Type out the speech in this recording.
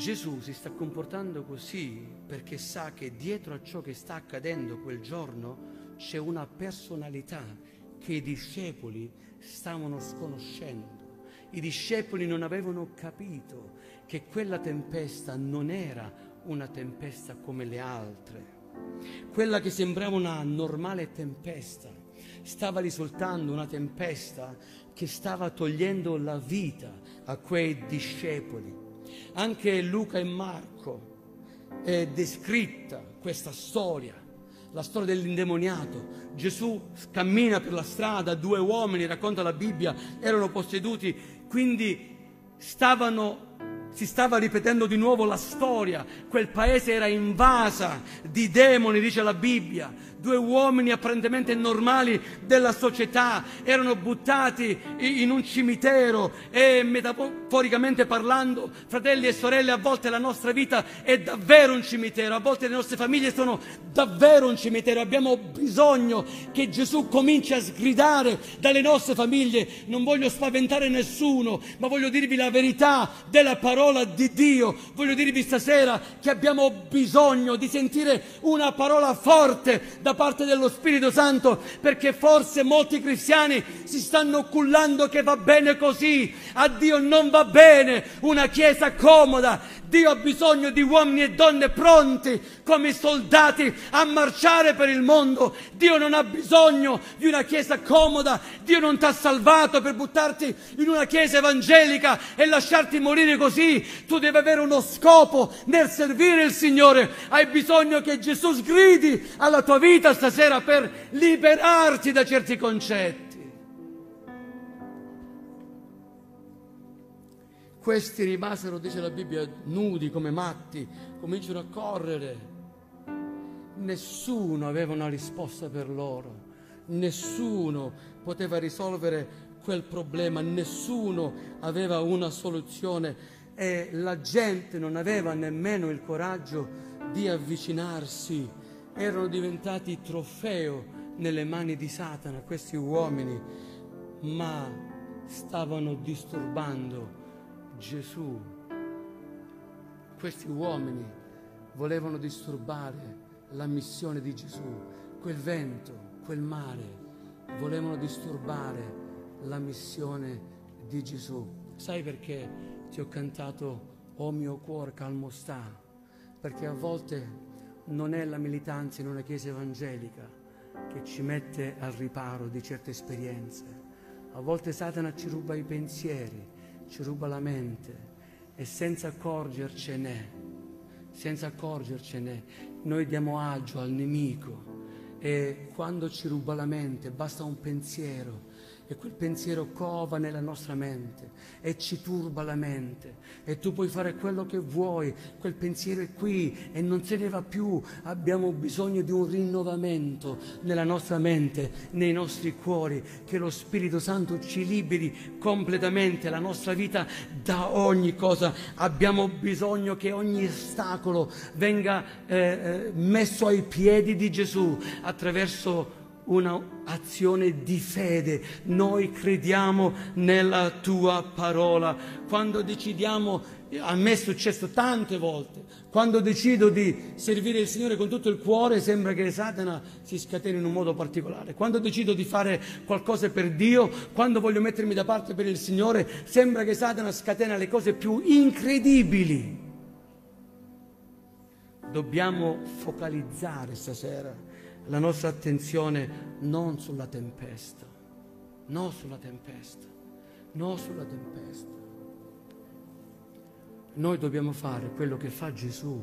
Gesù si sta comportando così perché sa che dietro a ciò che sta accadendo quel giorno c'è una personalità che i discepoli stavano sconoscendo. I discepoli non avevano capito che quella tempesta non era una tempesta come le altre. Quella che sembrava una normale tempesta stava risultando una tempesta che stava togliendo la vita a quei discepoli. Anche Luca e Marco è descritta questa storia, la storia dell'indemoniato. Gesù cammina per la strada, due uomini, racconta la Bibbia, erano posseduti, quindi stavano si stava ripetendo di nuovo la storia, quel paese era invasa di demoni, dice la Bibbia, due uomini apparentemente normali della società erano buttati in un cimitero e metaforicamente parlando, fratelli e sorelle, a volte la nostra vita è davvero un cimitero, a volte le nostre famiglie sono davvero un cimitero, abbiamo bisogno che Gesù cominci a sgridare dalle nostre famiglie, non voglio spaventare nessuno, ma voglio dirvi la verità della parola di Dio, voglio dirvi stasera che abbiamo bisogno di sentire una parola forte da parte dello Spirito Santo perché forse molti cristiani si stanno cullando che va bene così. A Dio non va bene una chiesa comoda. Dio ha bisogno di uomini e donne pronti come soldati a marciare per il mondo. Dio non ha bisogno di una chiesa comoda. Dio non ti ha salvato per buttarti in una chiesa evangelica e lasciarti morire così. Tu devi avere uno scopo nel servire il Signore. Hai bisogno che Gesù sgridi alla tua vita stasera per liberarti da certi concetti. Questi rimasero, dice la Bibbia, nudi come matti, cominciano a correre. Nessuno aveva una risposta per loro, nessuno poteva risolvere quel problema, nessuno aveva una soluzione. E la gente non aveva nemmeno il coraggio di avvicinarsi, erano diventati trofeo nelle mani di Satana questi uomini, ma stavano disturbando Gesù. Questi uomini volevano disturbare la missione di Gesù, quel vento, quel mare, volevano disturbare la missione di Gesù. Sai perché ti ho cantato O mio cuore calmo sta? Perché a volte non è la militanza in una chiesa evangelica che ci mette al riparo di certe esperienze. A volte Satana ci ruba i pensieri, ci ruba la mente e senza accorgercene, senza accorgercene, noi diamo agio al nemico e quando ci ruba la mente basta un pensiero e quel pensiero cova nella nostra mente e ci turba la mente. E tu puoi fare quello che vuoi, quel pensiero è qui e non se ne va più, abbiamo bisogno di un rinnovamento nella nostra mente, nei nostri cuori, che lo Spirito Santo ci liberi completamente la nostra vita da ogni cosa, abbiamo bisogno che ogni ostacolo venga eh, eh messo ai piedi di Gesù attraverso un'azione di fede. Noi crediamo nella tua parola. Quando decidiamo, a me è successo tante volte, quando decido di servire il Signore con tutto il cuore sembra che Satana si scateni in un modo particolare. Quando decido di fare qualcosa per Dio, quando voglio mettermi da parte per il Signore, sembra che Satana scatena le cose più incredibili. Dobbiamo focalizzare stasera la nostra attenzione non sulla tempesta, non sulla tempesta, non sulla tempesta. Noi dobbiamo fare quello che fa Gesù